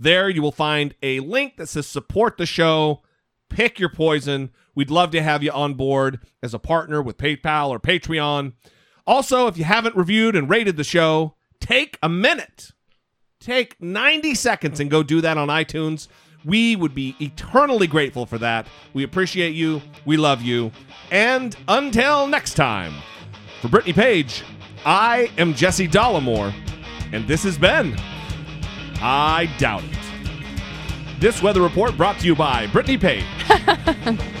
There you will find a link that says support the show. Pick your poison. We'd love to have you on board as a partner with PayPal or Patreon. Also, if you haven't reviewed and rated the show, take a minute. Take 90 seconds and go do that on iTunes. We would be eternally grateful for that. We appreciate you. We love you. And until next time, for Brittany Page, I am Jesse Dollemore, and this has been I Doubt It. This weather report brought to you by Brittany Page.